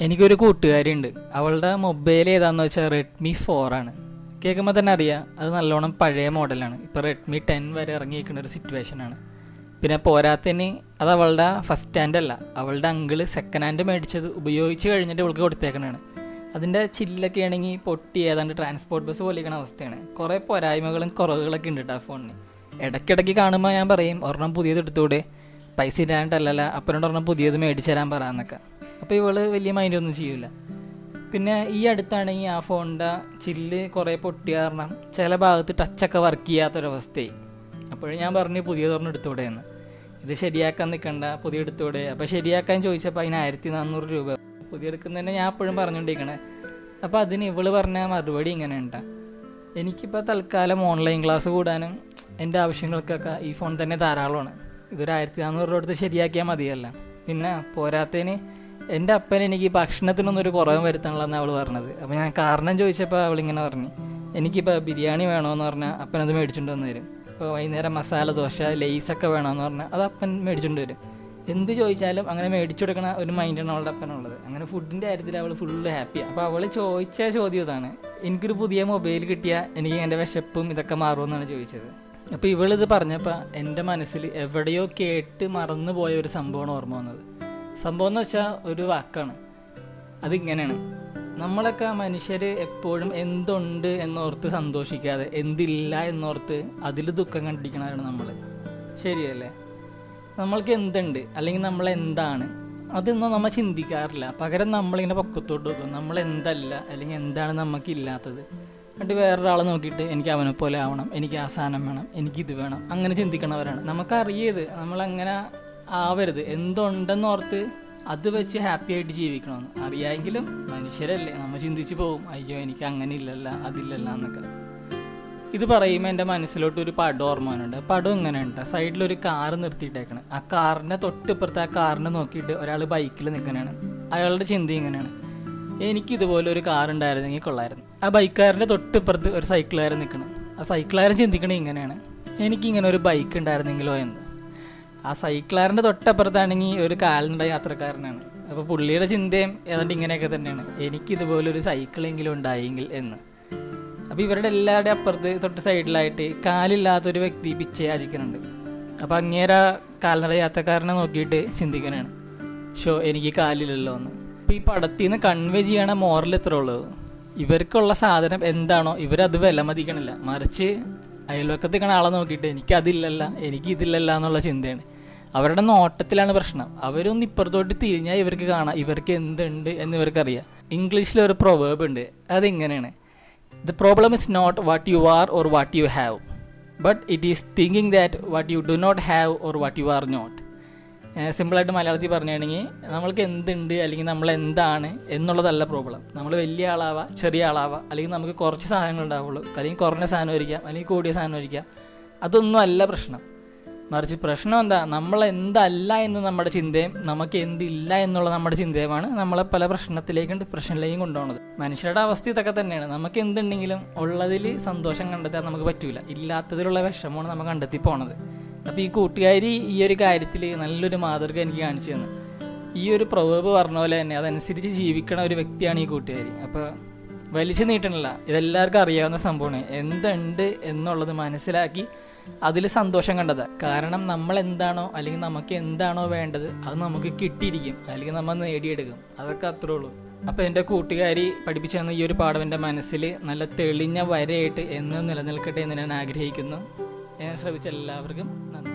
എനിക്കൊരു കൂട്ടുകാരിയുണ്ട്. അവളുടെ മൊബൈൽ ഏതാന്ന് വെച്ചാൽ റെഡ്മി ഫോർ ആണ്. കേൾക്കുമ്പോൾ തന്നെ അറിയാം അത് നല്ലോണം പഴയ മോഡലാണ് ഇപ്പോൾ റെഡ്മി ടെൻ വരെ ഇറങ്ങിയിരിക്കുന്ന ഒരു സിറ്റുവേഷൻ ആണ്. പിന്നെ പോരാത്തതിന് അത് അവളുടെ ഫസ്റ്റ് ഹാൻഡ് അല്ല. അവളുടെ അങ്കിൾ സെക്കൻഡ് ഹാൻഡ് മേടിച്ചത് ഉപയോഗിച്ച് കഴിഞ്ഞിട്ട് അവൾക്ക് കൊടുത്തേക്കണാണ് അതിന്റെ ചില്ലൊക്കെ ആണെങ്കിൽ പൊട്ടി ഏതാണ്ട് ട്രാൻസ്പോർട്ട് ബസ് പോലെയിരിക്കുന്ന അവസ്ഥയാണ്. കുറേ പോരായ്മകളും കുറവുകളൊക്കെ ഉണ്ട് കേട്ടോ ആ ഫോണിന് ഇടയ്ക്കിടയ്ക്ക് കാണുമ്പോൾ ഞാൻ പറയും ഒരെണ്ണം പുതിയത് എടുത്തുകൂടെ പൈസ ഇല്ലാണ്ടല്ലല്ല അപ്പനോട് ഒരെണ്ണം പുതിയത് മേടിച്ചു തരാൻ പറയാന്നൊക്കെ അപ്പോൾ ഇവൾ വലിയ മൈൻഡ് ഒന്നും ചെയ്യില്ല പിന്നെ ഈ അടുത്താണെങ്കിൽ ആ ഫോണിന്റെ ചില്ല് കുറേ പൊട്ടിയ കാരണം ചില ഭാഗത്ത് ടച്ചൊക്കെ വർക്ക് ചെയ്യാത്തൊരവസ്ഥയായി. അപ്പോഴും ഞാൻ പറഞ്ഞു പുതിയ തുറന്ന് എടുത്തൂടെ എന്ന് ഇത് ശരിയാക്കാൻ നിൽക്കണ്ട പുതിയ എടുത്തൂടെ അപ്പോൾ ശരിയാക്കാൻ ചോദിച്ചപ്പോൾ അതിന് ആയിരത്തി നാനൂറ് രൂപ. പുതിയ എടുക്കുന്നതന്നെ ഞാൻ അപ്പോഴും പറഞ്ഞുകൊണ്ടിരിക്കണേ അപ്പോൾ അതിന് ഇവൾ പറഞ്ഞ മറുപടി ഇങ്ങനെ ഉണ്ടാ എനിക്കിപ്പോൾ തൽക്കാലം ഓൺലൈൻ ക്ലാസ് കൂടാനും എന്റെ ആവശ്യങ്ങൾക്കൊക്കെ ഈ ഫോൺ തന്നെ ധാരാളമാണ്. ഇതൊരു ആയിരത്തി നാനൂറ് രൂപ എടുത്ത് ശരിയാക്കിയാൽ മതിയല്ല. പിന്നെ പോരാത്തതിന് എന്റെ അപ്പൻ എനിക്ക് ഭക്ഷണത്തിനൊന്നും ഒരു കുറവും വരുത്തണില്ലെന്ന് അവൾ പറഞ്ഞത്. അപ്പോൾ ഞാൻ കാരണം ചോദിച്ചപ്പോൾ അവൾ ഇങ്ങനെ പറഞ്ഞു എനിക്കിപ്പോൾ ബിരിയാണി വേണമെന്ന് പറഞ്ഞാൽ അപ്പനത് മേടിച്ചുകൊണ്ട് വന്ന് തരും. ഇപ്പോൾ വൈകുന്നേരം മസാല ദോശ ലേസൊക്കെ വേണമെന്ന് പറഞ്ഞാൽ അത് അപ്പൻ മേടിച്ചുകൊണ്ട് വരും. എന്ത് ചോദിച്ചാലും അങ്ങനെ മേടിച്ചു കൊടുക്കണ ഒരു മൈൻഡാണ് അവളുടെ അപ്പനുള്ളത്. അങ്ങനെ ഫുഡിന്റെ കാര്യത്തിൽ അവൾ ഫുള്ള് ഹാപ്പിയാണ് അപ്പോൾ അവൾ ചോദിച്ച ചോദ്യം ഇതാണ് എനിക്കൊരു പുതിയ മൊബൈൽ കിട്ടിയാൽ എനിക്ക് എന്റെ വിശപ്പും ഇതൊക്കെ മാറുമെന്നാണ് ചോദിച്ചത്? അപ്പോൾ ഇവളിത് പറഞ്ഞപ്പോൾ എന്റെ മനസ്സിൽ എവിടെയോ കേട്ട് മറന്നു പോയ ഒരു സംഭവമാണ് ഓർമ്മ വന്നത്. സംഭവം എന്ന് വെച്ചാൽ ഒരു വാക്കാണ്. അതിങ്ങനെയാണ്. നമ്മളൊക്കെ മനുഷ്യർ എപ്പോഴും എന്തുണ്ട് എന്നോർത്ത് സന്തോഷിക്കാതെ എന്തില്ല എന്നോർത്ത് അതിൽ ദുഃഖം കണ്ടിരിക്കണവരാണ് നമ്മൾ ശരിയല്ലേ? നമ്മൾക്ക് എന്തുണ്ട്? അല്ലെങ്കിൽ നമ്മൾ എന്താണ്? അതൊന്നും നമ്മൾ ചിന്തിക്കാറില്ല. പകരം നമ്മളിങ്ങനെ പൊക്കത്തോട്ട് വെക്കും നമ്മൾ എന്തല്ല? അല്ലെങ്കിൽ എന്താണ് നമുക്കില്ലാത്തത് എന്നിട്ട് വേറൊരാളെ നോക്കിയിട്ട് എനിക്ക് അവനെ പോലെ ആവണം. എനിക്ക് ആ സാധനം വേണം. എനിക്കിത് വേണം. അങ്ങനെ ചിന്തിക്കണവരാണ്. നമുക്കറിയത് നമ്മളങ്ങനെ ആവരുത്. എന്തുണ്ടെന്ന് ഓർത്ത് അത് വെച്ച് ഹാപ്പി ആയിട്ട് ജീവിക്കണമെന്ന് അറിയാമെങ്കിലും മനുഷ്യരല്ലേ. നമ്മൾ ചിന്തിച്ച് പോകും. അയ്യോ എനിക്ക് അങ്ങനെ ഇല്ലല്ല അതില്ലല്ല എന്നൊക്കെ. ഇത് പറയുമ്പോൾ എന്റെ മനസ്സിലോട്ട് ഒരു പടം ഓർമ്മ വരുന്നുണ്ട് പടം ഇങ്ങനെ ഉണ്ട് സൈഡിലൊരു കാർ നിർത്തിയിട്ടേക്കണ്. ആ കാറിന്റെ തൊട്ടിപ്പുറത്ത് ആ കാറിനെ നോക്കിയിട്ട് ഒരാൾ ബൈക്കിൽ നിൽക്കണാണ്. അയാളുടെ ചിന്ത ഇങ്ങനെയാണ്. എനിക്ക് ഇതുപോലെ ഒരു കാർ ഉണ്ടായിരുന്നെങ്കിൽ കൊള്ളായിരുന്നു. ആ ബൈക്കുകാരന്റെ തൊട്ടിപ്പുറത്ത് ഒരു സൈക്കിളുകാരൻ നിൽക്കണം. ആ സൈക്കിളുകാരൻ ചിന്തിക്കണേ ഇങ്ങനെയാണ്. എനിക്കിങ്ങനെ ഒരു ബൈക്ക് ഉണ്ടായിരുന്നെങ്കിലോ എന്ന്. ആ സൈക്കിളാറിന്റെ തൊട്ടപ്പുറത്താണെങ്കിൽ ഒരു കാൽനട യാത്രക്കാരനാണ്. അപ്പോൾ പുള്ളിയുടെ ചിന്തയും ഏതാണ്ട് ഇങ്ങനെയൊക്കെ തന്നെയാണ്. എനിക്ക് ഇതുപോലെ ഒരു സൈക്കിളെങ്കിലും ഉണ്ടായെങ്കിൽ എന്ന്. അപ്പോൾ ഇവരുടെ എല്ലാവരുടെ അപ്പുറത്ത് തൊട്ട് സൈഡിലായിട്ട് കാലില്ലാത്തൊരു വ്യക്തി പിച്ചേ യാചിക്കുന്നുണ്ട് അപ്പോൾ അങ്ങേര കാൽനട യാത്രക്കാരനെ നോക്കിയിട്ട് ചിന്തിക്കാനാണ് ഷോ എനിക്ക് കാലില്ലല്ലോ എന്ന്. അപ്പോൾ ഈ പടത്തിൽ നിന്ന് കൺവേ ചെയ്യണ മോറൽ ഇത്ര ഉള്ളൂ. ഇവർക്കുള്ള സാധനം എന്താണോ ഇവരത് വില മതിക്കണില്ല മറിച്ച് അയൽവക്കത്തേക്കാണ് ആളെ നോക്കിയിട്ട് എനിക്കതില്ലല്ല എനിക്കിതില്ലല്ല എന്നുള്ള ചിന്തയാണ്. അവരുടെ നോട്ടത്തിലാണ് പ്രശ്നം. അവരൊന്ന് ഇപ്പുറത്തോട്ട് തിരിഞ്ഞാൽ ഇവർക്ക് കാണാം. ഇവർക്ക് എന്തുണ്ട് എന്ന് ഇവർക്കറിയാം. ഇംഗ്ലീഷിൽ ഒരു പ്രൊവേബ് ഉണ്ട്. അതെങ്ങനെയാണ്? The problem is not what you are or what you have but it is thinking that what you do not have or what you are not സിമ്പിളായിട്ട് മലയാളത്തിൽ പറഞ്ഞാണെങ്കിൽ നമ്മൾക്ക് എന്തുണ്ട് അല്ലെങ്കിൽ നമ്മൾ എന്താണ് എന്നുള്ളതല്ല പ്രോബ്ലം നമ്മൾ വലിയ ആളാവാം ചെറിയ ആളാവാം അല്ലെങ്കിൽ നമുക്ക് കുറച്ച് സാധനങ്ങൾ ഉണ്ടാവുള്ളൂ. അല്ലെങ്കിൽ കുറഞ്ഞ സാധനം ഒരിക്കാം അല്ലെങ്കിൽ കൂടിയ സാധനം ഒരിക്കാം അതൊന്നും അല്ല പ്രശ്നം. മറിച്ച് പ്രശ്നം എന്താ? നമ്മൾ എന്തല്ല എന്ന് നമ്മുടെ ചിന്തയും നമുക്ക് എന്തില്ല എന്നുള്ള നമ്മുടെ ചിന്തയുമാണ് നമ്മളെ പല പ്രശ്നത്തിലേക്കും ഡിപ്രഷനിലേക്കും കൊണ്ടുപോകുന്നത് മനുഷ്യരുടെ അവസ്ഥ ഇതൊക്കെ തന്നെയാണ്. നമുക്ക് എന്തുണ്ടെങ്കിലും ഉള്ളതിൽ സന്തോഷം കണ്ടെത്താൻ നമുക്ക് പറ്റൂല. ഇല്ലാത്തതിലുള്ള വിഷമമാണ് നമ്മൾ കണ്ടെത്തി പോണത്. അപ്പോൾ ഈ കൂട്ടുകാരി ഈ ഒരു കാര്യത്തിൽ നല്ലൊരു മാതൃക എനിക്ക് കാണിച്ചു തന്നു. ഈ ഒരു പ്രൊവേബ് പറഞ്ഞ പോലെ തന്നെ അതനുസരിച്ച് ജീവിക്കണ ഒരു വ്യക്തിയാണ് ഈ കൂട്ടുകാരി. അപ്പോൾ വലിച്ചു നീട്ടണില്ല. ഇതെല്ലാവർക്കും അറിയാവുന്ന സംഭവമാണ്. എന്തുണ്ട് എന്നുള്ളത് മനസ്സിലാക്കി അതിൽ സന്തോഷം കണ്ടത്. കാരണം നമ്മൾ എന്താണോ അല്ലെങ്കിൽ നമുക്ക് എന്താണോ വേണ്ടത് അത് നമുക്ക് കിട്ടിയിരിക്കും. അല്ലെങ്കിൽ നമ്മൾ നേടിയെടുക്കും. അതൊക്കെ അത്രേ ഉള്ളൂ. അപ്പോൾ എന്റെ കൂട്ടുകാരി പഠിപ്പിച്ചു തന്ന ഈ ഒരു പാഠം എന്റെ മനസ്സിൽ നല്ല തെളിഞ്ഞ വരയായിട്ട് എന്നും നിലനിൽക്കട്ടെ എന്ന് ഞാൻ ആഗ്രഹിക്കുന്നു. ഞാൻ ശ്രമിച്ച എല്ലാവർക്കും നന്ദി.